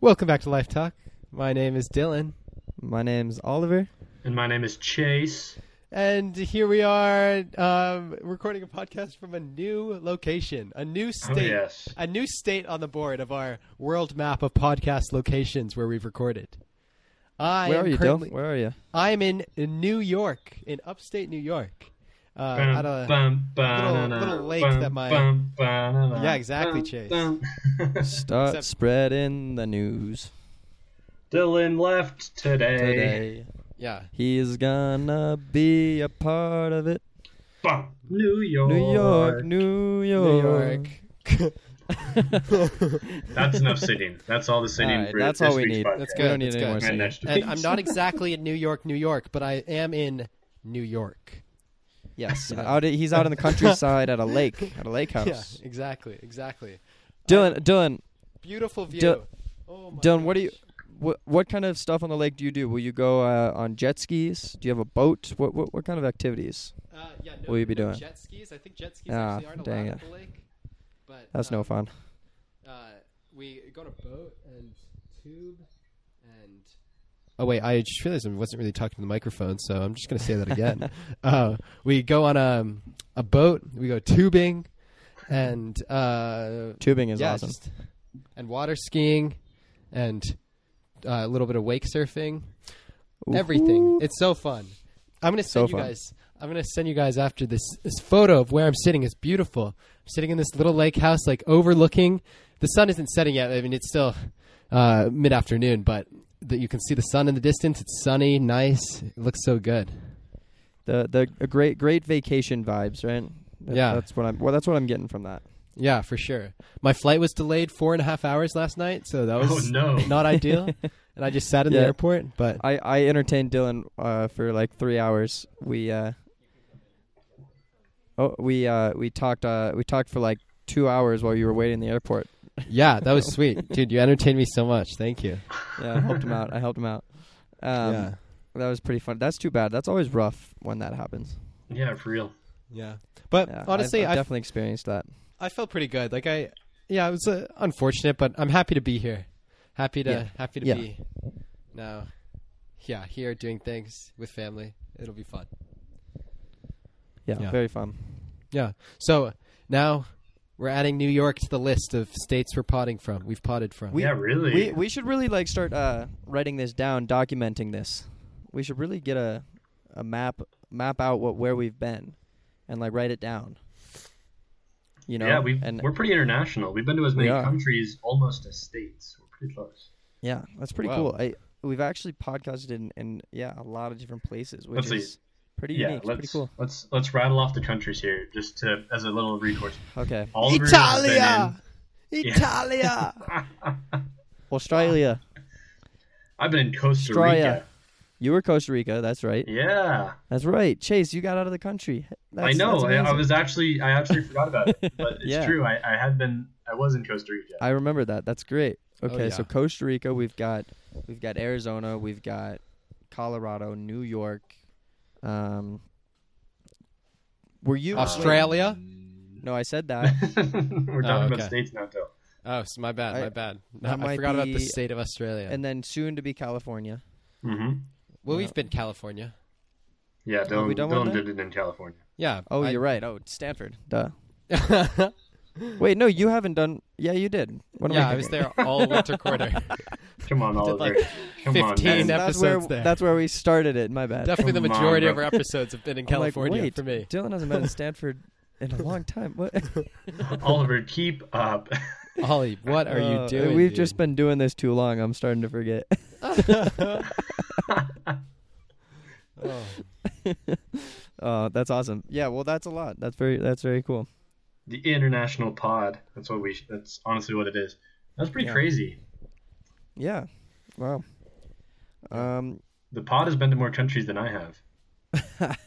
Welcome back to Life Talk. My name is Dylan, My name's Oliver. And my name is Chase. and here we are um, recording a podcast from a new location, a new Oh, state, yes. a new state on the board of our world map of podcast locations where we've recorded. I Where am are you, currently, Dylan? Where are you? I'm in New York, in upstate New York. Uh, at a, Bum, bum, little- little lake that my- Yeah, exactly, Chase. Start Except- spreading the news Dylan left today. today. yeah, He's gonna be a part of it. New York. New York, New York. New York. That's enough sitting. That's all the sitting Alright, for that's all we need. podcast. That's We good. don't need that's any more good. And And I'm not exactly in New York, New York, but I am in New York. Yes, Yeah. out he's out in the countryside at a lake, at a lake house. Yeah, exactly, exactly. Dylan, Dylan, Beautiful view. Dil- oh my Dylan, what do you, what, what kind of stuff on the lake do you do? Will you go uh, on jet skis? Do you have a boat? What, what, what kind of activities? Uh, yeah, no, will you be no doing? Jet skis. I think jet skis Ah, actually aren't allowed at it. the lake. But That's um, no fun. Uh, we go on a boat and tube and. Oh wait, I just realized I wasn't really talking to the microphone, so I'm just gonna say that again. uh, we go on a a boat. We go tubing, and uh, Tubing is yeah, awesome. just- and water skiing, and uh, a little bit of wake surfing. Everything. It's so fun. I'm gonna So send you fun. guys. I'm gonna send you guys after this this photo of where I'm sitting. It's beautiful. I'm sitting in this little lake house, like overlooking. The sun isn't setting yet. I mean, it's still uh, mid afternoon, but that you can see the sun in the distance. It's sunny, nice. It looks so good. The the a great great vacation vibes, right? That- Yeah. that's what I'm. Well, that's what I'm getting from that. Yeah, for sure. My flight was delayed four and a half hours last night, so that was Oh, no. not ideal. And I just sat in the airport, but I I entertained Dylan uh, for like three hours. We uh. Oh, we uh we talked uh we talked for like two hours while you were waiting in the airport. yeah, that was sweet, dude. You entertained me so much. Thank you. Yeah, I helped him out. I helped him out. Um, yeah, that was pretty fun. That's too bad. That's always rough when that happens. Yeah, for real. yeah. But Yeah, honestly, I've, I've I definitely experienced that. I felt pretty good. Like I, yeah, it was uh, unfortunate, but I'm happy to be here. Happy to Yeah. happy to Yeah. be now. Yeah, here doing things with family. It'll be fun. Yeah, Yeah. very fun. Yeah. So now we're adding New York to the list of states we're potting from. We've potted from. We- yeah, really. We we should really like start uh, writing this down, documenting this. We should really get a a map map out what where we've been, and like write it down. You know, yeah, we and we're pretty international. We've been to as many countries almost as states. We're pretty close. yeah, that's pretty Wow. cool. I we've actually podcasted in, in yeah a lot of different places, which Let's see. Is pretty yeah, unique. Let's pretty cool. let's let's rattle off the countries here just to as a little recourse. Okay, Oliver has been Italia, Yeah. Australia. I've been in Costa Australia. Rica. You were Costa Rica. That's right. Yeah, That's right. Chase, you got out of the country. That's, I know. that's I, I was actually I actually forgot about it, but it's Yeah. true. I, I had been I was in Costa Rica. I remember that. That's great. Oh, okay, so yeah. Costa Rica, we've got we've got Arizona, we've got Colorado, New York. Um, were you Australia. No, I said that. We're talking Oh, about states now, too. Oh, so my bad. I- my bad. that I might forgot about the state of Australia. and then soon to be California. Mm-hmm. well, Yeah. we've been California. Yeah, Dylan, we done one Dylan did it in California. Yeah. Oh, I- you're right. Oh, Stanford. Duh. Wait, no, you haven't done. Yeah, you did. What am yeah, I, I was there all winter quarter. Come on, did, Oliver. like, Come on, 15 man. ep- That's where there. that's where we started it. My bad. Definitely the Come on, majority of our episodes have been in I'm like, California wait, for me. Dylan hasn't been in Stanford in a long time. What? Oliver, keep up. Ollie, what are you Uh, doing? We've dude? just been doing this too long. I'm starting to forget. Oh. Oh, that's awesome. Yeah, well, that's a lot. That's very that's very cool. The international pod. That's what we. That's honestly what it is. That's pretty Yeah. crazy. Yeah. Wow. Um, The pod has been to more countries than I have. that's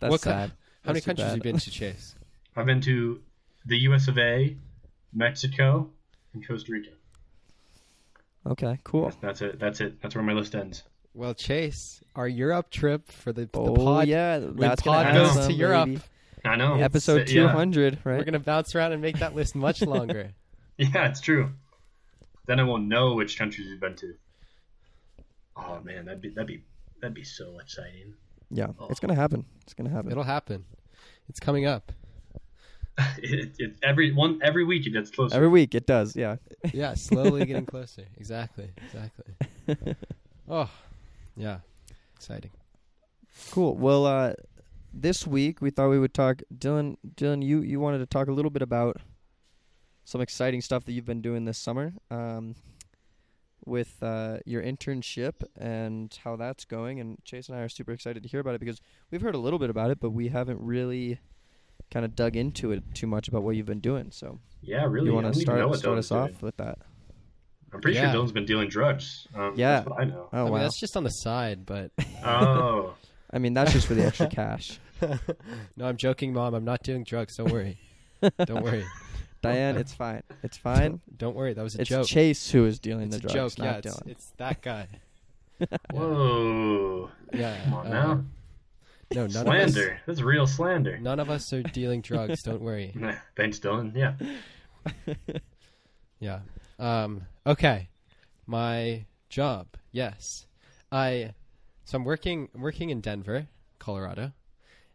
What co- sad. How many That's too countries have you been to, Chase? I've been to the U.S. of A, Mexico, and Costa Rica. Okay, cool. That's, that's it. That's it. That's where my list ends. Well, Chase, our Europe trip for the, the Oh pod. yeah, that's pod goes happen, to Europe. baby. I know. Episode It's- two yeah. hundred, We're gonna bounce around and make that list much longer. Yeah, it's true. then I will know which countries we've been to. Oh man, that'd be that'd be that'd be so exciting. Yeah, it's gonna happen. It's gonna happen. It'll happen. It's coming up. it, it, every one every week it gets closer. Every week it does. Yeah. Yeah, slowly getting closer. Exactly. Exactly. Oh, yeah. Exciting. Cool. Well, uh, this week we thought we would talk. Dylan, Dylan, you you wanted to talk a little bit about some exciting stuff that you've been doing this summer um, with uh, your internship and how that's going. And Chase and I are super excited to hear about it because we've heard a little bit about it, but we haven't really kind of dug into it too much about what you've been doing. So yeah, really. you want to start start Dylan's us doing. off with that? I'm pretty Yeah. sure Dylan's been dealing drugs. Um, Yeah. that's what I know. Oh I mean, wow! that's just on the side, but Oh, I mean, that's just for the extra cash. no, I'm joking, Mom. I'm not doing drugs. Don't worry. Don't worry. Diane, it's fine. It's fine. Don't worry. That was a joke. It's joke. Chase who is dealing it's the a drugs, joke. Yeah, not it's, Dylan. it's that guy. whoa! Yeah. Come on uh, now. No, none slander. That's real of us. slander. None of us are dealing drugs. Don't worry. Thanks, Dylan. Yeah. Yeah. Um, okay. My job. Yes. I. So I'm working. I'm working in Denver, Colorado,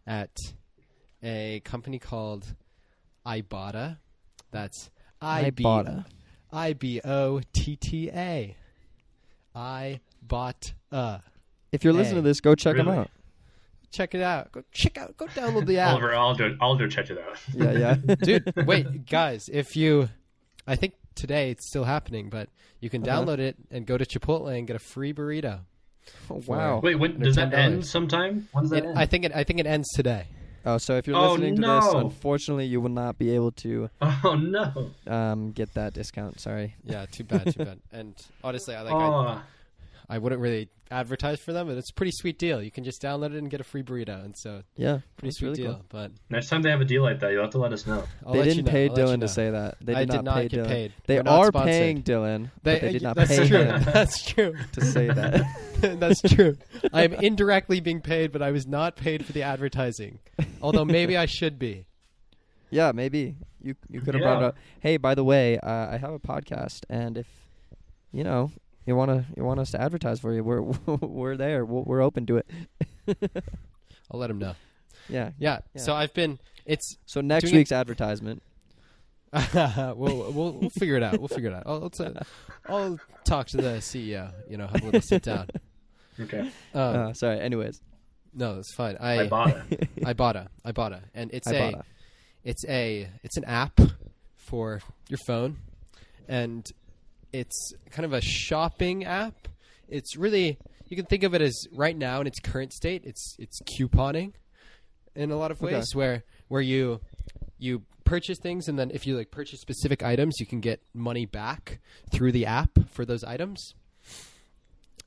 at a company called Ibotta. That's I B Ibotta. I B O T T A. I bought uh. If you're listening to this, go check them out. Check it out. Go check out. Go download the app. Oliver, I'll do. I'll do. Check it out. Yeah, yeah. dude wait guys if you i think today it's still happening but you can Uh-huh. download it and go to chipotle and get a free burrito Oh, wow. Wait, when does that $10. end? Sometime? When's that it, end? i think it i think it ends today Oh, so if you're Oh, listening to this, no. unfortunately, you will not be able to oh no! um, get that discount. Sorry. yeah too bad too bad and honestly i like oh, I wouldn't really advertise for them but it's a pretty sweet deal you can just download it and get a free burrito and so Yeah, pretty sweet really deal cool. but next time they have a deal like that, you'll have to let us know. I'll they didn't you know. pay I'll let you Dylan know. to say that. They did I not, did not pay get Dylan. paid They We're are paying Dylan, but they did not that's pay true him that's true to say that. That's true. I am indirectly being paid, but I was not paid for the advertising. Although maybe I should be. yeah, maybe you you could have Yeah. brought it up. Hey, by the way, uh, I have a podcast, and if you know you wanna you want us to advertise for you, we're we're there. We're, we're open to it. I'll let him know. Yeah. Yeah. Yeah. So I've been. It's. So next Doing it- week's advertisement. we'll, we'll we'll figure it out. We'll figure it out. I'll I'll, t- I'll talk to the CEO. You know, have a little sit down. Okay. Um, uh, sorry. Anyways, no, that's fine. I, I bought it. Ibotta I bought a, and it's I a bought a. it's a it's an app for your phone and it's kind of a shopping app. It's really you can think of it as right now in its current state it's it's couponing in a lot of Okay. ways where where you you purchase things and then if you like purchase specific items you can get money back through the app for those items.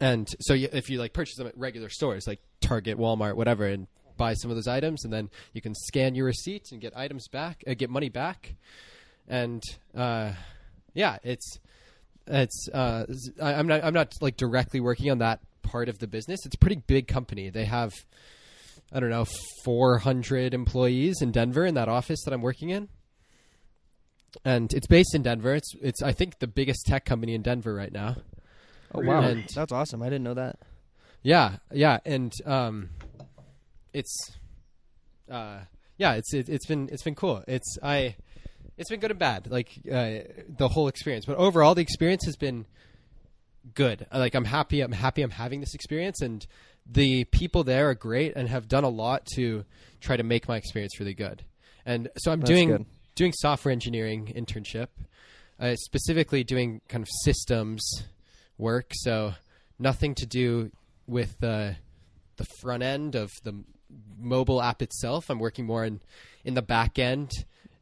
And so you, if you like purchase them at regular stores like Target, Walmart, whatever, and buy some of those items, and then you can scan your receipt and get items back, uh, get money back, and uh, yeah, it's it's uh, z- I, am not I'm not like directly working on that part of the business. It's a pretty big company. They have I don't know 400 employees in Denver in that office that I'm working in. And it's based in Denver. It's it's I think the biggest tech company in Denver right now. Oh wow, Really? that's awesome. I didn't know that. Yeah, yeah, and um, it's uh, yeah, it's it, it's been it's been cool. It's I, it's been good and bad, like uh, the whole experience. But overall, the experience has been good. Like I'm happy. I'm happy. I'm having this experience, and the people there are great and have done a lot to try to make my experience really good. And so I'm That's doing good. doing software engineering internship, uh, specifically doing kind of systems work. So nothing to do with the the front end of the mobile app itself. I'm working more in in the back end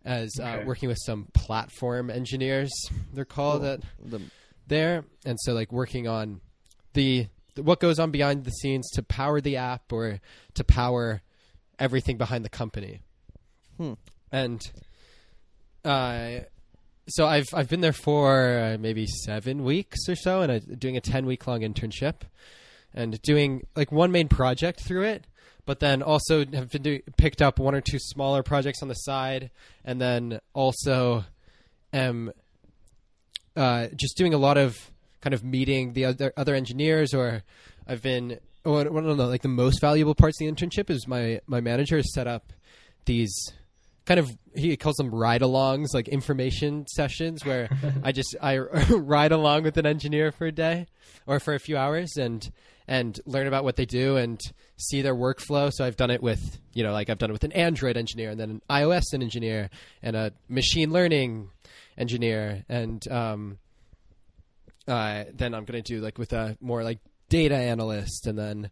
as uh, working with some platform engineers. They're called Cool. at The, there, and so like working on the, the what goes on behind the scenes to power the app or to power everything behind the company. Hmm. And uh, so I've I've been there for uh, maybe seven weeks or so, and I'm doing a ten week long internship, and doing like one main project through it. But then also have been do, picked up one or two smaller projects on the side, and then also am uh, just doing a lot of kind of meeting the other other engineers, or I've been. Oh, I don't. Like the most valuable parts of the internship is my my manager has set up these kind of he calls them ride-alongs, like information sessions, where I just I ride along with an engineer for a day or for a few hours and and learn about what they do and see their workflow. So I've done it with you know like I've done it with an Android engineer and then an iOS engineer and a machine learning engineer and um, uh, then I'm going to do like with a more like data analyst and then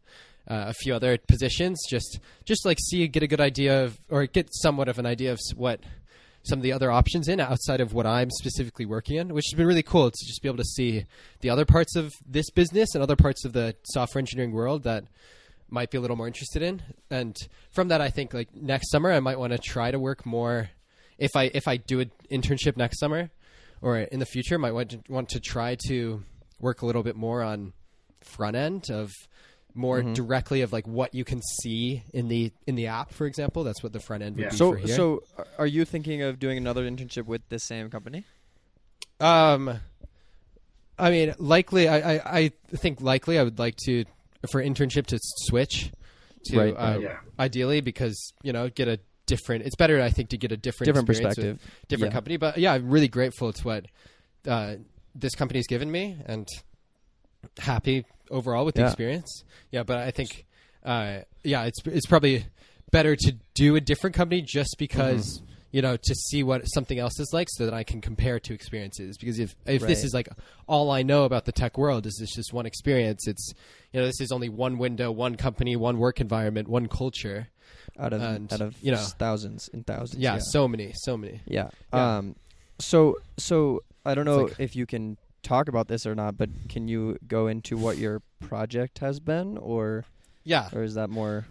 uh, a few other positions just just like see get a good idea of or get somewhat of an idea of what some of the other options in outside of what I'm specifically working in, which has been really cool to just be able to see the other parts of this business and other parts of the software engineering world that might be a little more interested in. And from that, I think like next summer, I might want to try to work more. If I if I do an internship next summer or in the future, might want to, want to try to work a little bit more on front end of more directly of like what you can see in the in the app, for example. That's what the front end would Yeah. be So for here. so are- are you thinking of doing another internship with this same company? Um, I mean, likely. I, I, I think likely. I would like to for internship to switch to Right, uh. Yeah. ideally because you know get a different. It's better, I think, to get a different Different experience with perspective. different Yeah. company. But yeah, I'm really grateful to what uh, this company's given me and happy overall with the Yeah. experience. Yeah, but I think uh, yeah, it's it's probably better to do a different company just because Mm-hmm. you know to see what something else is like, so that I can compare two experiences. Because if if this is like all I know about the tech world is this just one experience, it's you know this is only one window, one company, one work environment, one culture. Out of And, out of you know, thousands and thousands. Yeah, yeah. so many, so many. Yeah. Yeah. Um. So so I don't know like- if you can talk about this or not, but can you go into what your project has been, or Yeah, or is that more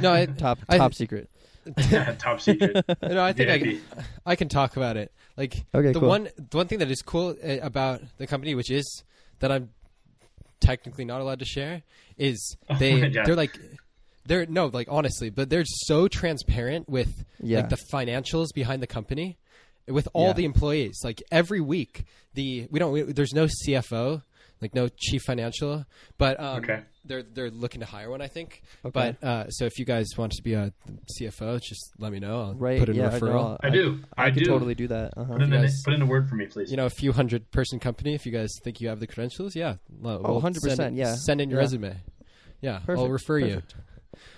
no, I, top I- top secret? Top secret. no, I think I, VIP. I can talk about it. Like Okay, the cool. one the one thing that is cool uh, about the company, which is that I'm technically not allowed to share, is they my God. they're like they're no like honestly, but they're so transparent with Yeah. like the financials behind the company with all Yeah. the employees. Like every week, the we don't we, there's no CFO. Like no chief financial, but um, Okay. they're they're looking to hire one, I think. Okay. But uh, so if you guys want to be a CFO, just let me know. I'll right. put in yeah. a referral. No, I do. I, I could do. totally do that. Uh-huh. Put in, You a, guys- put in a word for me, please. you know, a few hundred person company. If you guys think you have the credentials, yeah, well, Oh, we'll 100%, Send, yeah. send in your Yeah. resume. Yeah, I'll refer perfect.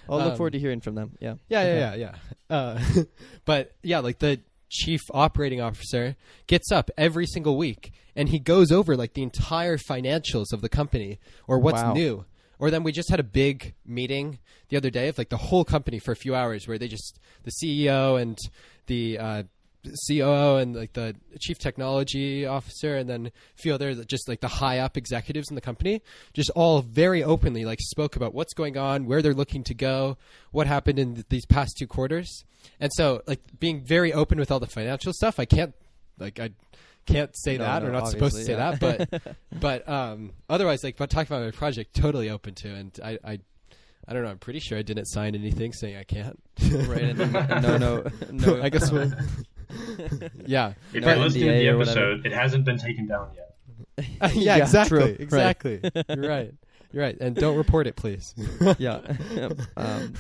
I'll look Um, forward to hearing from them. Yeah. Yeah, Okay. yeah, yeah, yeah. Uh, but yeah, like the chief operating officer gets up every single week and he goes over like the entire financials of the company or what's Wow. new. Or then we just had a big meeting the other day of like the whole company for a few hours where they just the CEO and the uh, COO and like the chief technology officer and then a few other just like the high up executives in the company just all very openly like spoke about what's going on, where they're looking to go, what happened in th- these past two quarters. And so like being very open with all the financial stuff, I can't like I can't say No, that no, or not supposed to say obviously, that, but but um otherwise like but talking about my project totally open to and I I I don't know. I'm pretty sure I didn't sign anything saying I can't. right. And then, no, no, no. I guess we'll. yeah. if but- you're listening to the episode, it hasn't been taken down yet. yeah, Yeah, exactly. true, right. Exactly. You're right. You're right. And don't report it, please. yeah. um,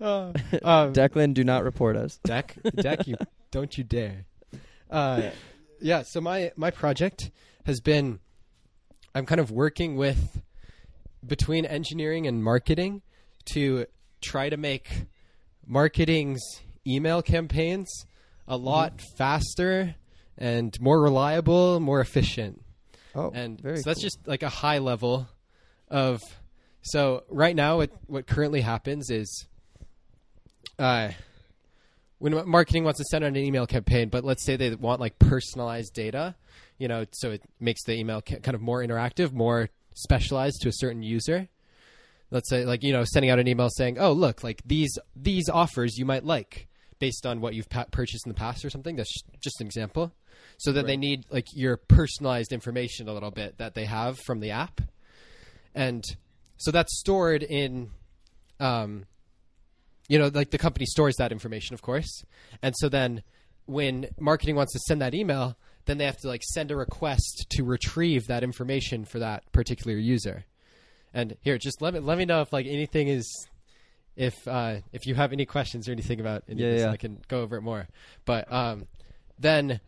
Uh, um, Declan, do not report us. Deck, Deck, you don't you dare. Uh, yeah. So my my project has been, I'm kind of working with between engineering and marketing to try to make marketing's email campaigns a lot faster and more reliable, more efficient. Oh, and very so that's cool. just like a high level of so right now what what currently happens is uh when marketing wants to send out an email campaign but let's say they want like personalized data you know so it makes the email ca- kind of more interactive more specialized to a certain user let's say like you know sending out an email saying oh look like these these offers you might like based on what you've pa- purchased in the past or something that's just an example. So that they need like your personalized information a little bit that they have from the app. And so that's stored in um you know like the company stores that information of course. And so then when marketing wants to send that email then they have to like send a request to retrieve that information for that particular user. And here, just let me let me know if like anything is if uh, if you have any questions or anything about any Yeah, of this, yeah. I can go over it more. But um, then,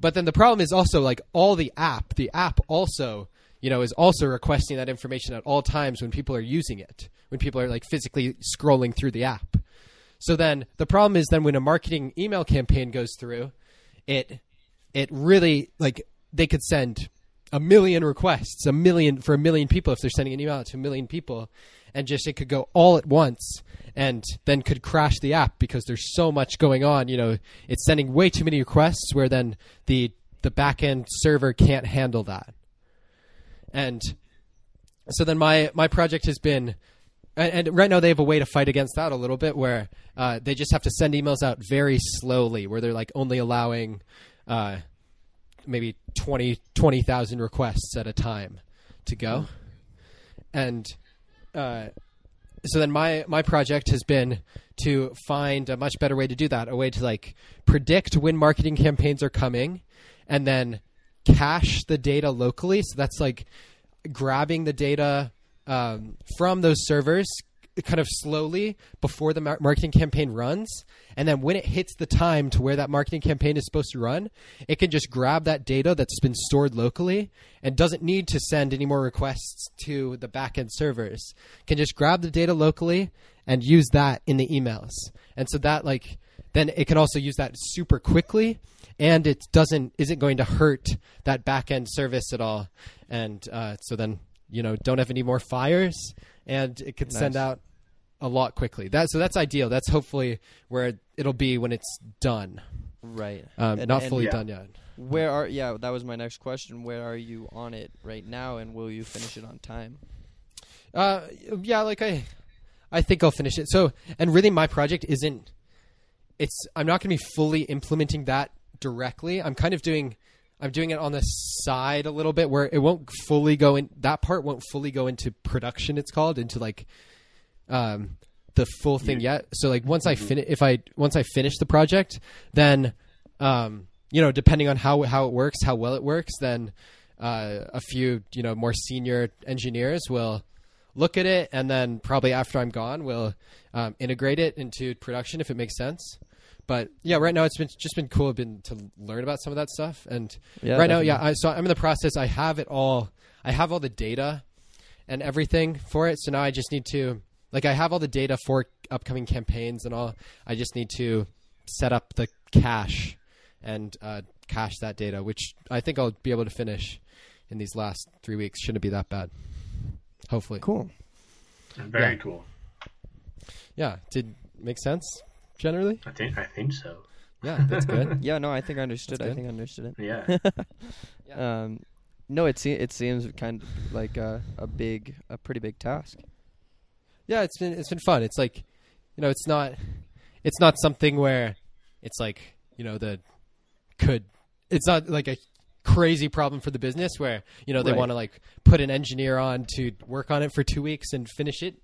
but then the problem is also like all the app. The app also, you know, is also requesting that information at all times when people are using it. When people are like physically scrolling through the app. So then the problem is then when a marketing email campaign goes through, it it really like they could send a million requests, a million for a million people if they're sending an email out to a million people, and just it could go all at once and then could crash the app because there's so much going on. You know, it's sending way too many requests where then the the backend server can't handle that. And so then my my project has been and, and right now they have a way to fight against that a little bit where uh, they just have to send emails out very slowly where they're like only allowing uh, maybe 20 20,000 requests at a time to go and uh, so then my my project has been to find a much better way to do that a way to like predict when marketing campaigns are coming and then cache the data locally. So that's like grabbing the data um, from those servers kind of slowly before the marketing campaign runs and then when it hits the time to where that marketing campaign is supposed to run it can just grab that data that's been stored locally and doesn't need to send any more requests to the backend servers. Can just grab the data locally and use that in the emails. And so that like then it can also use that super quickly and it doesn't isn't going to hurt that backend service at all. And uh, so then you know don't have any more fires and it can send out a lot quickly that so that's ideal that's hopefully where it'll be when it's done Right. um, And- not and fully yeah. done yet Where are yeah, that was my next question. Where are you on it right now and will you finish it on time? Uh, yeah, like I, I think I'll finish it. So, and really, my project isn't. It's. I'm not going to be fully implementing that directly. I'm kind of doing. I'm doing it on the side a little bit where it won't fully go in. That part won't fully go into production. It's called into like, um, the full thing yet. So like once I finish, if I once I finish the project, then, um, you know, depending on how how it works, how well it works, then, uh, a few you know more senior engineers will look at it, and then probably after I'm gone, we'll um, integrate it into production if it makes sense. But yeah, right now it's been just been cool been to learn about some of that stuff, and Yeah, right now, yeah. I, so I'm in the process. I have it all. I have all the data and everything for it. So now I just need to like I have all the data for upcoming campaigns and all. I just need to set up the cache and uh, cache that data, which I think I'll be able to finish in these last three weeks. Shouldn't be that bad. Hopefully. Cool. Very Yeah. cool. Yeah. Did make sense generally? I think I think so. Yeah, that's good. Yeah, no, I think I understood. That's I think I understood it. Yeah. Um, no, it se- it seems kind of like a, a big, a pretty big task. Yeah, it's been it's been fun. It's like, you know, it's not it's not something where it's like you know the could it's not like a crazy problem for the business where you know they Right. want to like put an engineer on to work on it for two weeks and finish it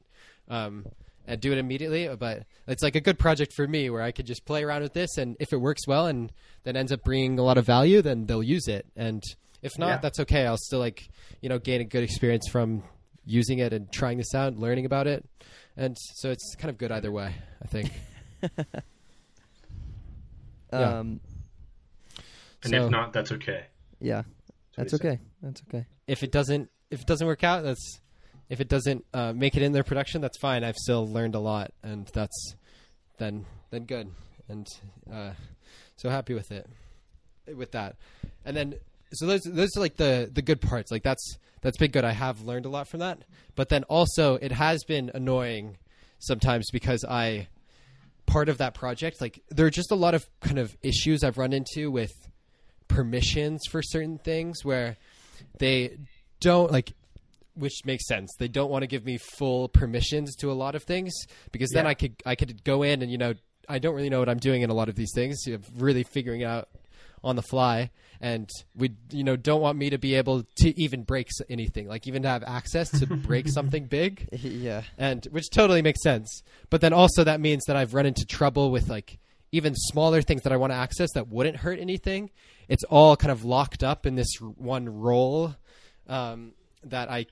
um, and do it immediately but it's like a good project for me where i could just play around with this and if it works well and then ends up bringing a lot of value then they'll use it and if not Yeah. that's okay i'll still like you know gain a good experience from using it and trying this out learning about it and so it's kind of good either way i think Yeah. Um, And So- if not, that's okay. yeah, what that's he said. okay. That's okay. if it doesn't if it doesn't work out that's if it doesn't uh, make it in their production that's fine i've still learned a lot and that's then then good and uh, so happy with it with that and then so those those are like the the good parts. Like that's that's been good. I have learned a lot from that. But then also it has been annoying sometimes because i part of that project like there are just a lot of kind of issues i've run into with permissions for certain things where they don't like which makes sense. They don't want to give me full permissions to a lot of things because then Yeah. i could i could go in and you know i don't really know what i'm doing in a lot of these things. You know, really figuring out on the fly and we you know don't want me to be able to even break anything like even to have access to break something big yeah. and which totally makes sense. But then also that means that I've run into trouble with like even smaller things that I want to access that wouldn't hurt anything, it's all kind of locked up in this one role um, that I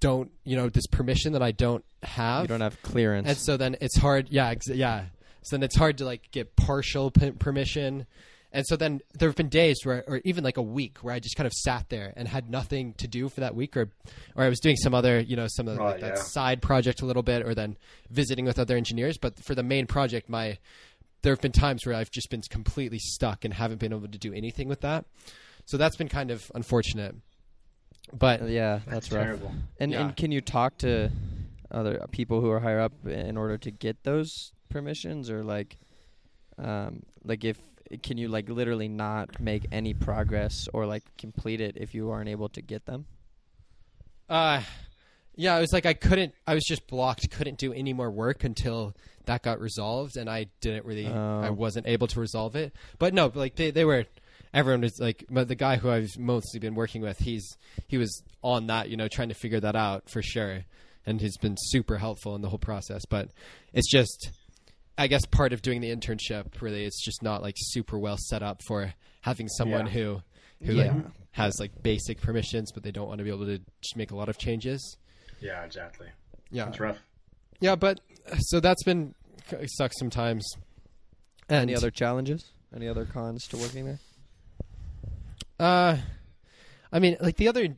don't, you know, this permission that I don't have. You don't have clearance. and so then it's hard. Yeah, ex- yeah. So then it's hard to like get partial p- permission. And so then there have been days where, or even like a week, where I just kind of sat there and had nothing to do for that week, or, or I was doing some other, you know, some of the, Oh, like that yeah. side project a little bit, or then visiting with other engineers. But for the main project, my there have been times where I've just been completely stuck and haven't been able to do anything with that. So that's been kind of unfortunate. But yeah, that's, rough. terrible. And Yeah. and can you talk to other people who are higher up in order to get those permissions, or like, um, like if can you like literally not make any progress or like complete it if you aren't able to get them? Uh, yeah, it was like I couldn't. I was just blocked. Couldn't do any more work until that got resolved, and I didn't really. oh. I wasn't able to resolve it. But no, like they they were. Everyone was like, but the guy who I've mostly been working with, he's he was on that, you know, trying to figure that out for sure, and he's been super helpful in the whole process. But it's just, I guess, part of doing the internship. Really, it's just not like super well set up for having someone Yeah. who who Yeah. like has like basic permissions, but they don't want to be able to just make a lot of changes. Yeah, exactly. Yeah, It's rough. yeah, but so that's been it sucks sometimes. And Any other challenges? Any other cons to working there? Uh, I mean, like the other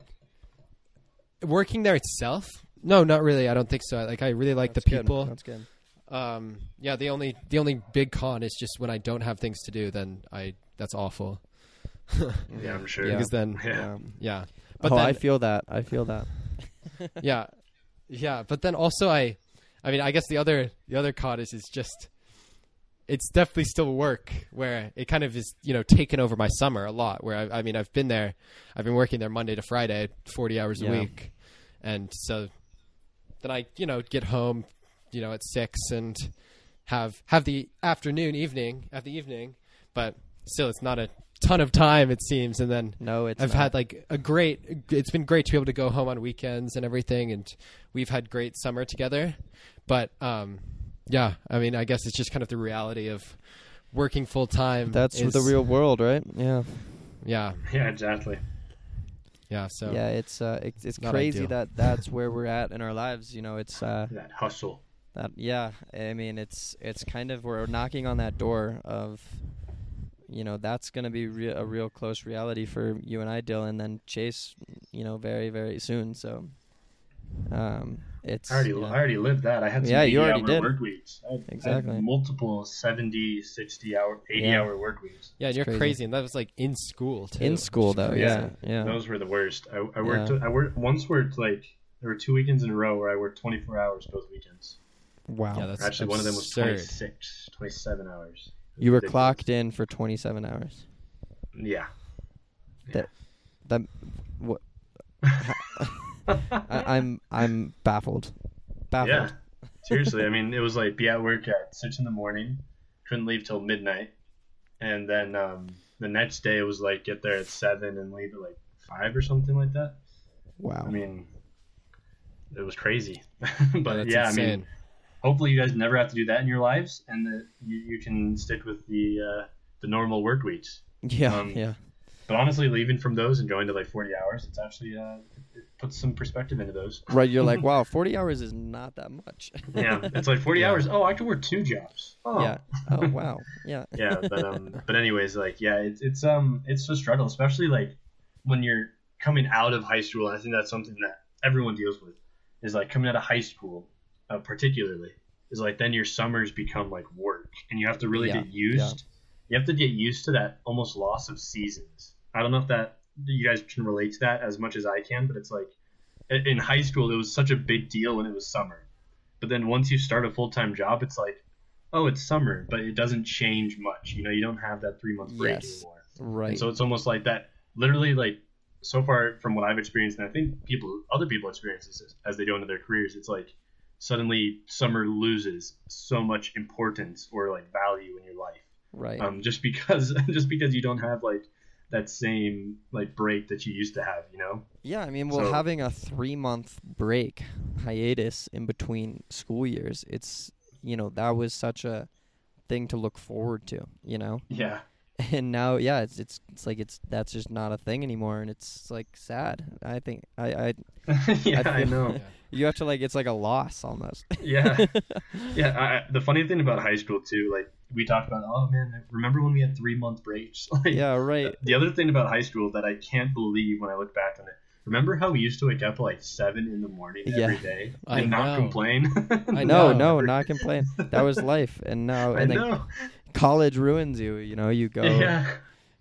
working there itself. No, not really. I don't think so. Like, I really like That's the good. people. That's good. Um, yeah. The only the only big con is just when I don't have things to do, then I that's awful. Yeah, I'm sure. Yeah. Because then, Yeah. Um, yeah. But oh, then, I feel that. I feel that. yeah, yeah. But then also, I, I mean, I guess the other the other con is is just, it's definitely still work where it kind of is you know taken over my summer a lot. Where I, I mean, I've been there, I've been working there Monday to Friday, forty hours a Yeah. week, and so then I you know get home, you know at six and have have the afternoon evening have the evening, but still it's not a ton of time it seems, and then No, it's. I've not. had like a great. It's been great to be able to go home on weekends and everything, and we've had great summer together. But um, yeah, I mean, I guess it's just kind of the reality of working full time. That's is- the real world, right? Yeah. Yeah, Yeah, exactly. yeah. So yeah, it's uh, it's, it's crazy ideal. that that's where we're at in our lives. You know, it's uh, That hustle. That yeah. I mean, it's it's kind of we're knocking on that door of, you know, that's gonna be re- a real close reality for you and I, Dylan, and then Chase, you know, very very soon. So, um, it's I already, yeah. I already lived that. I had some Yeah, you already hour did. work weeks. I had, I had Exactly. multiple 70, 60 hour, 80 Yeah. hour work weeks. yeah, and you're crazy. crazy. and that was like in school too. in school though. Yeah, yeah. Those were the worst. I, I worked. Yeah. I worked once. Worked like there were two weekends in a row where I worked twenty four hours both weekends. Wow. Yeah, that's Actually, one of them was absurd. 26, 27 hours. You were ridiculous. clocked in for 27 hours. Yeah. That that what I, I'm I'm baffled. Baffled. Yeah. Seriously, I mean, it was like be at work at six in the morning, couldn't leave till midnight, and then um, the next day it was like get there at seven and leave at like five or something like that. Wow. I mean, it was crazy. But that's yeah, I mean, hopefully you guys never have to do that in your lives, and that you, you can stick with the uh, the normal work weeks. yeah, um, yeah. But honestly, leaving from those and going to like forty hours, it's actually uh, it puts some perspective into those. Right, you're like, wow, 40 hours is not that much. Yeah, it's like forty Yeah. hours. Oh, I can work two jobs. Oh. Yeah. Oh wow. Yeah. yeah but um but anyways like yeah it's it's um it's a struggle especially like when you're coming out of high school and i think that's something that everyone deals with is like coming out of high school uh, particularly is like then your summers become like work and you have to really Yeah, get used you have to get used to that almost loss of seasons i don't know if that you guys can relate to that as much as i can but it's like in high school it was such a big deal when it was summer but then once you start a full-time job it's like oh it's summer but it doesn't change much you know you don't have that three month break Yes. anymore Right. and so it's almost like that literally like so far from what i've experienced and i think people other people experience this as, as they go into their careers it's like suddenly summer loses so much importance or like value in your life right. um, just because just because you don't have like that same like break that you used to have you know yeah, I mean, well, so- having a 3-month break hiatus in between school years, it's, you know, that was such a thing to look forward to, you know. Yeah. And now, yeah, it's it's it's like it's that's just not a thing anymore, and it's like sad. I think I I yeah, I, feel- know. You have to like it's like a loss almost. Yeah. Yeah. I, the funny thing about high school too, like we talked about, oh man, remember when we had three month breaks? Like, yeah, right. The other thing about high school that I can't believe when I look back on it. Remember how we used to wake up at like seven in the morning Yeah. every day I and not complain? I know. no, not complain. That was life, and now I and then know. college ruins you. You know, you go, Yeah.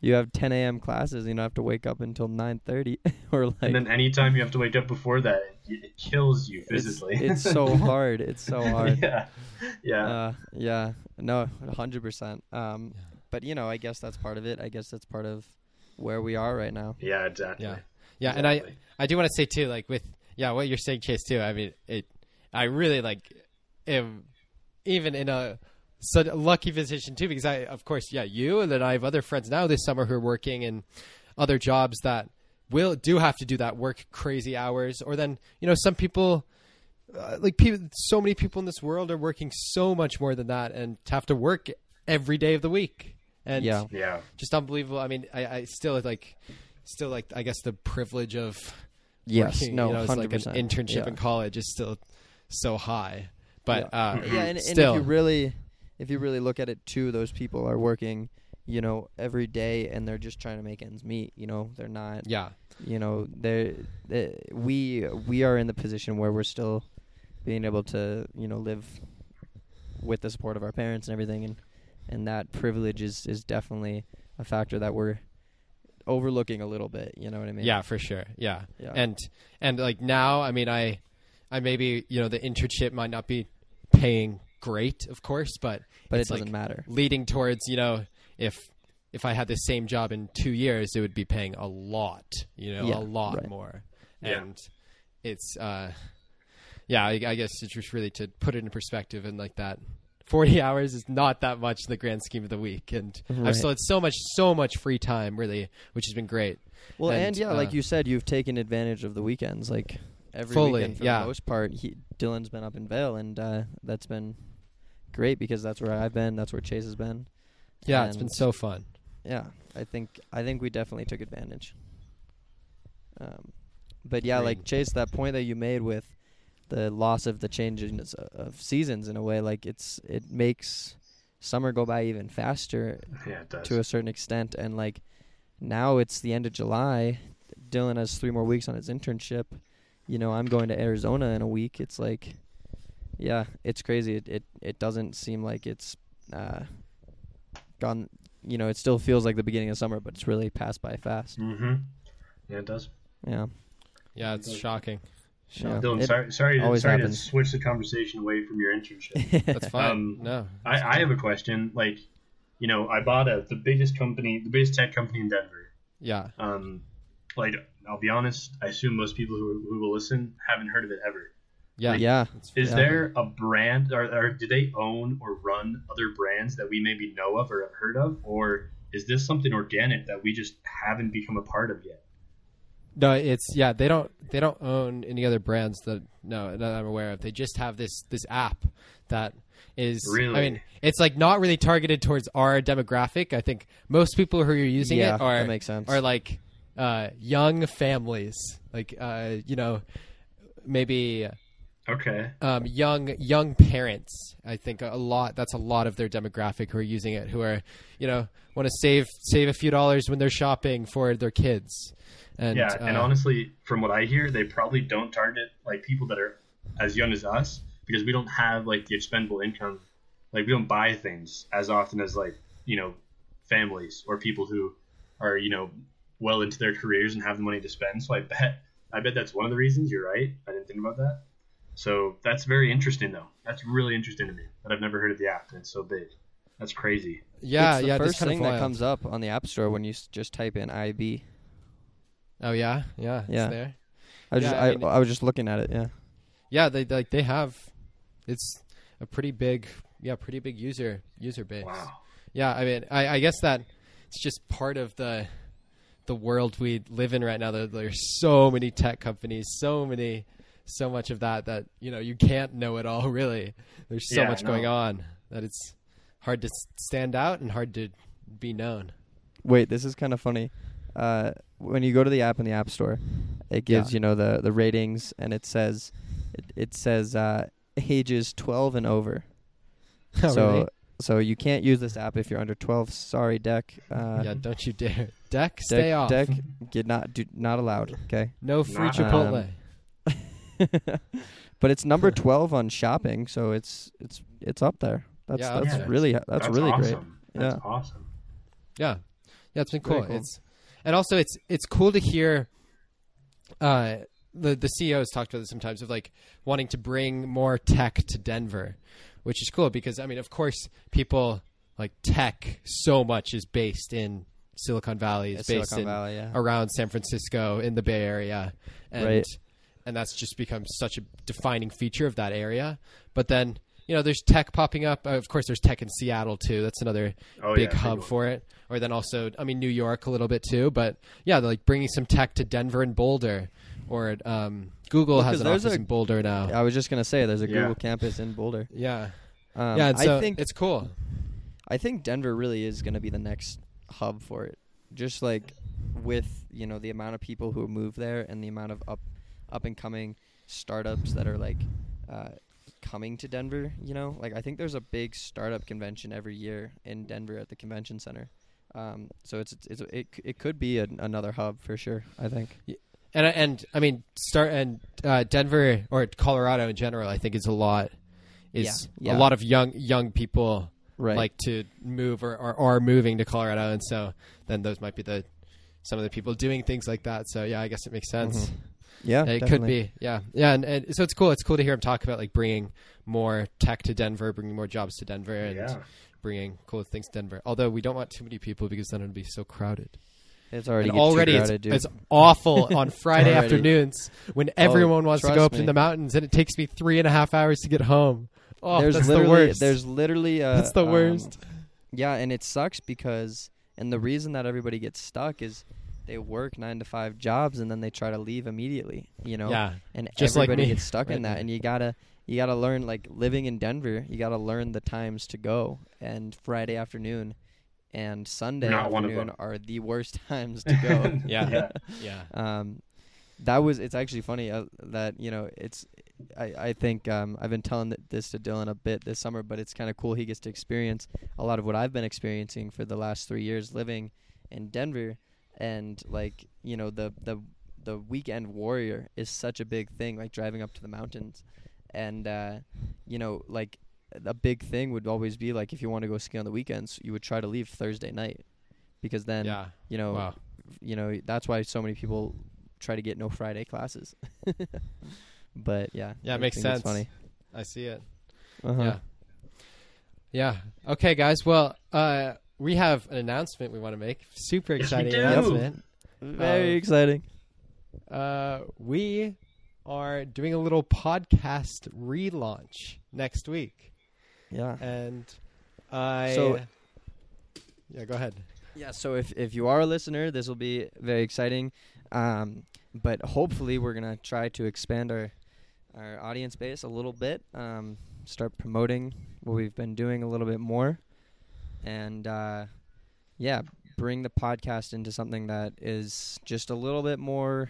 You have 10 a.m. classes, you don't have to wake up until 9:30, or like And then anytime you have to wake up before that, it, it kills you physically. it's so hard. It's so hard. yeah. Yeah. Uh, yeah, no, hundred percent. Um, but you know, I guess that's part of it. I guess that's part of where we are right now. yeah. Exactly. Yeah. Yeah, and I I do want to say too, like with yeah, what you're saying, Chase too. I mean, it. I really like, am even in a such a lucky position too, because I, of course, yeah, you and then I have other friends now this summer who are working in other jobs that will do have to do that work crazy hours, or then you know some people. Uh, like people, so many people in this world are working so much more than that, and have to work every day of the week. And Yeah. Yeah. just unbelievable. I mean, I, I still like, still like, I guess the privilege of Yes, working, no, you know, it's hundred like an internship yeah. in college is still so high. But yeah. uh, yeah, and, and if still, you really, if you really look at it too, those people are working, you know, every day, and they're just trying to make ends meet. You know, they're not. yeah, You know, they're, they we we are in the position where we're still being able to, you know, live with the support of our parents and everything, and and that privilege is is definitely a factor that we're overlooking a little bit. You know what I mean? yeah, for sure, yeah. Yeah. And and like now, I mean, I, I maybe you know the internship might not be paying great, of course, but but it doesn't like matter. leading towards you know if if I had the same job in two years, it would be paying a lot, you know, Yeah, a lot right. more, Yeah. and it's uh, yeah, I, I guess it's just really to put it in perspective and like that. 40 hours is not that much in the grand scheme of the week and Right. I've still had so much so much free time really which has been great Well, and, And, yeah, like uh, you said, you've taken advantage of the weekends. Like every Fully, weekend, for yeah. the most part, he, Dylan's been up in Vail, and uh, that's been great because that's where I've been. That's where Chase has been. yeah it's been so fun Yeah, I think I think we definitely took advantage. Um, but yeah, like Chase, that point that you made with the loss of the changes of seasons in a way, like it's it makes summer go by even faster Yeah. It does. to a certain extent and like now it's the end of July Dylan has 3 more weeks on his internship you know I'm going to Arizona in a week it's like yeah it's crazy it it, it doesn't seem like it's uh gone you know it still feels like the beginning of summer but it's really passed by fast Mm-hmm. Yeah, it does. yeah yeah it's shocking Yeah. Dylan, It sorry, sorry, to, always sorry to switch the conversation away from your internship. that's fine Um, no I, I have a question. Like, you know, Ibotta the biggest company, the biggest tech company in Denver. yeah Um, like, I'll be honest. I assume most people who, who will listen haven't heard of it ever. Yeah yeah Is Yeah. there a brand, or, or do they own or run other brands that we maybe know of or have heard of, or is this something organic that we just haven't become a part of yet? No, it's yeah. They don't they don't own any other brands that no that I'm aware of. They just have this this app that is. really? I mean, it's like not really targeted towards our demographic. I think most people who are using yeah it are that makes sense are like uh, young families, like uh, you know, maybe Okay. um, young young parents. I think a lot. That's a lot of their demographic who are using it. Who are you know want to save save a few dollars when they're shopping for their kids. And, yeah, and uh, honestly, from what I hear, they probably don't target like people that are as young as us because we don't have like the expendable income. Like we don't buy things as often as like you know families or people who are you know well into their careers and have the money to spend. So I bet I bet that's one of the reasons. You're right. I didn't think about that. So that's very interesting though. That's really interesting to me that I've never heard of the app and it's so big. That's crazy. yeah, it's the yeah. first this kind thing of that comes up on the app store when you just type in IB Oh yeah, yeah, Yeah. There. I was Yeah, just I I, mean- I was just looking at it yeah Yeah, they like they have. It's a pretty big, yeah, pretty big user user base. Wow. Yeah, I mean, I, I guess that it's just part of the the world we live in right now. There, there's so many tech companies, so many, so much of that that you know you can't know it all. Really, there's so Yeah, much no. going on that it's hard to stand out and hard to be known. Wait, this is kind of funny. Uh, when you go to the app in the App Store, it gives Yeah. you know the the ratings, and it says it, it says uh, ages 12 and over. Oh, so really? so you can't use this app if you're under 12. Sorry, Deck. Uh, yeah, don't you dare. Deck, Deck, stay off. Deck, get not do, not allowed. Okay. No free Not- Chipotle. Um, but it's number 12 on shopping, so it's it's it's up there. That's Yeah, up that's there. really that's, really great. That's Yeah. awesome. Yeah, yeah, it's been cool. cool. It's and also it's it's cool to hear. Uh, the the CEOs talked about this sometimes of like wanting to bring more tech to Denver, which is cool because I mean, of course, people like tech so much is based in Silicon Valley, is Yeah, based Silicon in Valley, yeah. around San Francisco in the Bay Area, and Right. And that's just become such a defining feature of that area. But then you know, there's tech popping up. Of course, there's tech in Seattle too. That's another Oh, big yeah, hub one. for it. Or then also, I mean, New York a little bit too. But yeah, like bringing some tech to Denver and Boulder, or um, Google Well, has 'cause an office a- in Boulder now. I was just gonna say there's a Yeah. Google campus in Boulder. Yeah, Um, yeah. So I think it's cool. I think Denver really is going to be the next hub for it. Just like with you know the amount of people who move there and the amount of up up and coming startups that are like uh, coming to Denver. You know, like I think there's a big startup convention every year in Denver at the convention center. Um, so it's it's, it's it it could be an, another hub for sure. I think. And and I mean, start and uh, Denver or Colorado in general, I think is a lot. Is Yeah, yeah. a lot of young young people Right. like to move or, or are moving to Colorado, and so then those might be the some of the people doing things like that. So yeah, I guess it makes sense. Mhm. Yeah, it could be, yeah, yeah, and, and so it's cool. It's cool to hear him talk about like bringing more tech to Denver, bringing more jobs to Denver, and Yeah. bringing cool things to Denver. Although we don't want too many people because then it'd be so crowded. It's already And get too already it's, crowded, dude. it's awful on Friday afternoons when everyone wants to go up me. in the mountains, and it takes me three and a half hours to get home. Oh, there's that's the literally worst. there's literally uh, that's the um, worst. Yeah, and it sucks because, and the reason that everybody gets stuck is they work nine to five jobs and then they try to leave immediately. You know, yeah, and just like everybody me gets stuck in that, and you gotta you gotta learn like living in Denver. You gotta learn the times to go, and Friday afternoon and Sunday Not afternoon are the worst times to go. Yeah. yeah. yeah. um, that was it's actually funny uh, that you know it's I, I think um, I've been telling this to Dylan a bit this summer, but it's kind of cool he gets to experience a lot of what I've been experiencing for the last three years living in Denver, and like you know the the the weekend warrior is such a big thing, like driving up to the mountains, and uh, you know like a big thing would always be like if you want to go ski on the weekends, you would try to leave Thursday night, because then yeah. you know Wow. you know that's why so many people try to get no Friday classes. but yeah, Yeah, it makes sense. Funny. I see it. Uh-huh. Yeah. Yeah. Okay, guys. Well, uh, we have an announcement we want to make. Super Yes, exciting do. announcement. Very Uh, exciting. Uh, we are doing a little podcast relaunch next week, Yeah. and I. So- yeah, go ahead. Yeah. So if if you are a listener, this will be very exciting. Um, but hopefully we're gonna try to expand our our audience base a little bit. Um, start promoting what we've been doing a little bit more, and uh, yeah, bring the podcast into something that is just a little bit more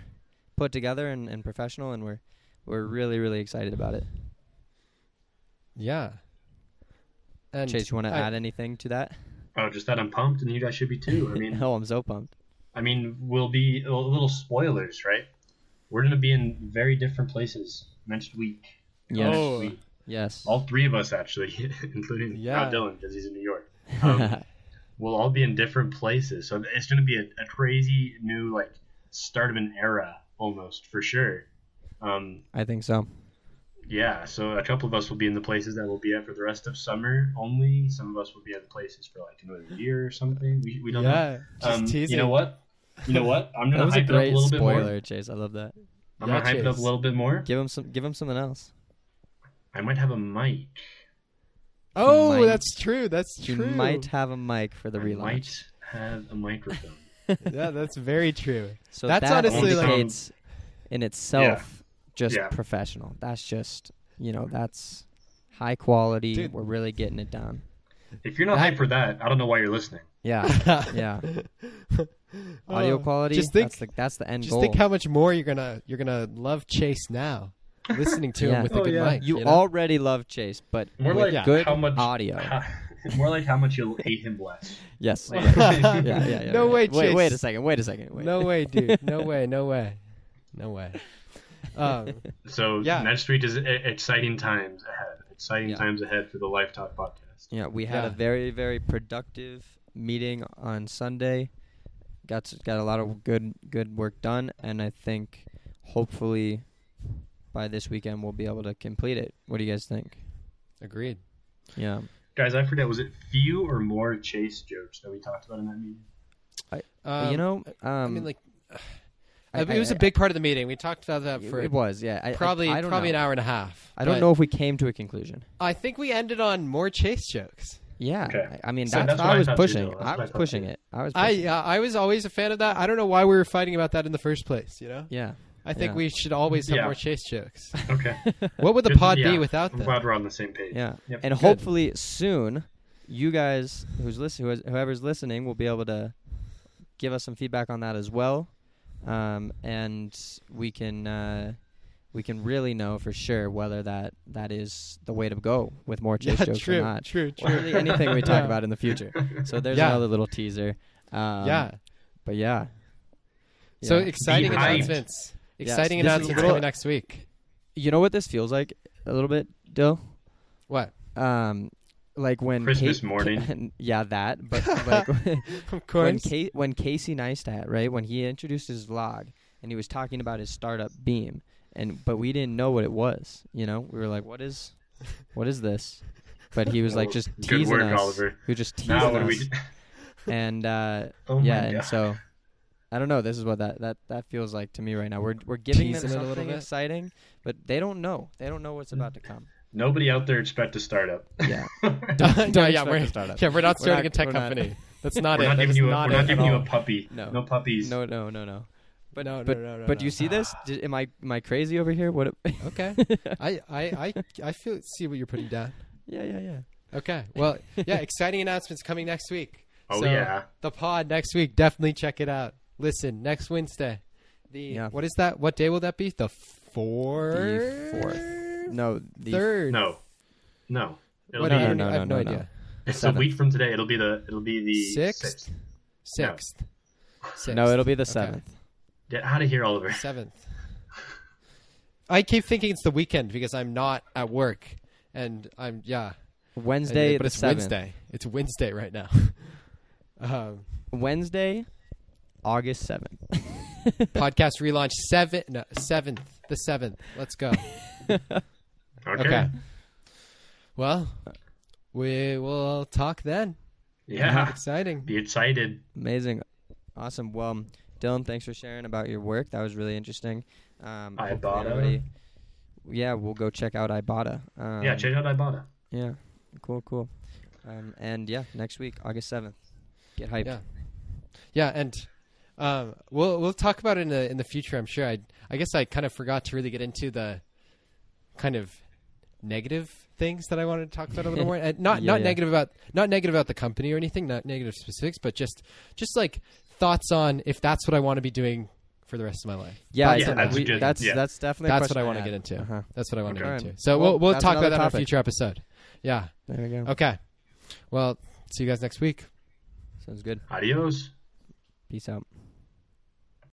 put together and, and professional. And we're we're really really excited about it. Yeah. And Chase, you want to add anything to that? Oh, just that I'm pumped, and you guys should be too. I mean, oh, I'm so pumped. I mean, we'll be a little spoilers, right? We're gonna be in very different places next week. Yes. Oh. Next week. Yes. All three of us actually, including Yeah. Dylan because he's in New York. Um, we'll all be in different places, so it's gonna be a, a crazy new like start of an era almost for sure. Um, I think so. yeah, so a couple of us will be in the places that we'll be at for the rest of summer only. Some of us will be at places for like another year or something. We, we don't know. yeah. Just Um, you know what? You know what? I'm That gonna was a hype it up a great little bit more. spoiler, Chase. I love that. I'm Yeah, gonna hype it up a little bit more. Give him some. Give him something else. I might have a mic. Oh, might- that's true. That's You true. You might have a mic for the I relaunch. might have a microphone. yeah, that's very true. So That's that honestly, like- indicates in itself just Yeah. professional. That's just you know that's high quality. Dude. We're really getting it done. If you're not That- hyped for that, I don't know why you're listening. Yeah, yeah. Oh, Audio Oh, quality. Just think, that's the that's the end just goal. think how much more you're gonna you're gonna love Chase now, listening to Yeah. him with Oh, a good yeah. mic. you you know? already love Chase, but More with like Yeah. good how much audio. more like how much you'll hate him less. Yes. Like- yeah, yeah, yeah. No yeah. way, Wait, Chase. wait a second. Wait a second. Wait. No way, dude. No way. No way. No way. Um, So Yeah. next week is e- exciting times ahead. Exciting Yeah. times ahead for the Life Talk podcast. Yeah, we had a very very productive meeting on Sunday. Got s- got a lot of good good work done, and I think hopefully by this weekend we'll be able to complete it. What do you guys think? agreed. Yeah. Guys, I forget. Was it few or more chase jokes that we talked about in that meeting? I, Um, you know, um, I mean, like, I- it was I- a big part of the meeting. We talked about that for it was yeah. I, I- probably I, don't probably know. an hour and a half. I don't know if we came to a conclusion. I think we ended on more Chase jokes. Yeah, Okay. I, I mean So that's, that's what what I I was pushing. though. That's I was pushing it. I was. I Pushing. uh, I was always a fan of that. I don't know why we were fighting about that in the first place. You know, yeah. I think Yeah. we should always have Yeah. more Chase jokes. Okay. What would the Good- pod yeah. be without I'm them? glad we're on the same page. Yeah, Yep. and Good. hopefully soon, you guys who's listening, whoever's listening, will be able to give us some feedback on that as well, um, and we can uh, we can really know for sure whether that that is the way to go with more chase yeah, jokes true, or not. true, Or true. really anything we talk Yeah. about in the future. So there's Yeah. another little teaser. Um, yeah. but yeah. So Yeah. exciting Be hyped. announcements. Yes, Exciting this is announcements little- coming next week. you know what this feels like a little bit, Dill. What? Um, like when Christmas Kate- morning. yeah, that. But like Of when course. When Casey Neistat, right, when he introduced his vlog and he was talking about his startup Beme, and but we didn't know what it was. You know, we were like, "What is, what is this?" But he was like Well, just good teasing work, us. Oliver. He was just teasing Now us, we? and uh, Oh my yeah, and so I don't know. This is what that that that feels like to me right now. We're we're giving them Teasing it a little something bit. exciting, but they don't know. They don't know what's about to come. Nobody out there expect a startup. Yeah. no, Don't yeah, we're, a startup. yeah, we're not We're starting not- a tech we're not- company. That's not we're it. not giving you. A, not we're not giving you a puppy. No. No puppies. No, no, no, no. But No, no, but no, no, but no. you see this? Did, am I am I crazy over here? What? Okay. I, I, I, I feel see what you're putting down. yeah, yeah, yeah. Okay. Well, yeah, exciting announcements coming next week. Oh So, yeah. The pod next week. Definitely check it out. Listen, next Wednesday. The Yeah. what is that? What day will that be? The fourth. The fourth. No, the Third. No. No. It'll What, be, I, no, don't no, even- I have no, no, no, no. idea. it's a seventh. week from today. It'll be the. It'll be the Sixth? Sixth. Sixth. No, it'll be the Okay. seventh. Get out of here, Oliver. Seventh. I keep thinking it's the weekend because I'm not at work, and I'm yeah. Wednesday, but the it's 7th. Wednesday. It's Wednesday right now. um, Wednesday, August seventh. podcast relaunch seven no, seventh the seventh. Let's go. Okay. Okay. Well, we will talk then. Yeah. Exciting. Be excited. Amazing, awesome. Well, Dylan, thanks for sharing about your work. That was really interesting. Um, Ibotta. Yeah, we'll go check out Ibotta. Um, yeah. Check out Ibotta. Yeah, cool, cool. Um, and yeah, next week, August seventh. Get hyped. Yeah. Yeah, and um, we'll we'll talk about it in the in the future. I'm sure. I I guess I kind of forgot to really get into the kind of negative things that I wanted to talk about a little more. And not Yeah, not yeah. negative about not negative about the company or anything. Not negative specifics, but just just like thoughts on if that's what I want to be doing for the rest of my life. Yeah, yeah, on that's we- good. that's Yeah. that's definitely a That's what I want to get into. Uh-huh. That's what I want to get into. So Well, we'll we'll talk about another that in a future episode. Yeah. There we go. Okay. Well, see you guys next week. Sounds good. Adios. Peace out.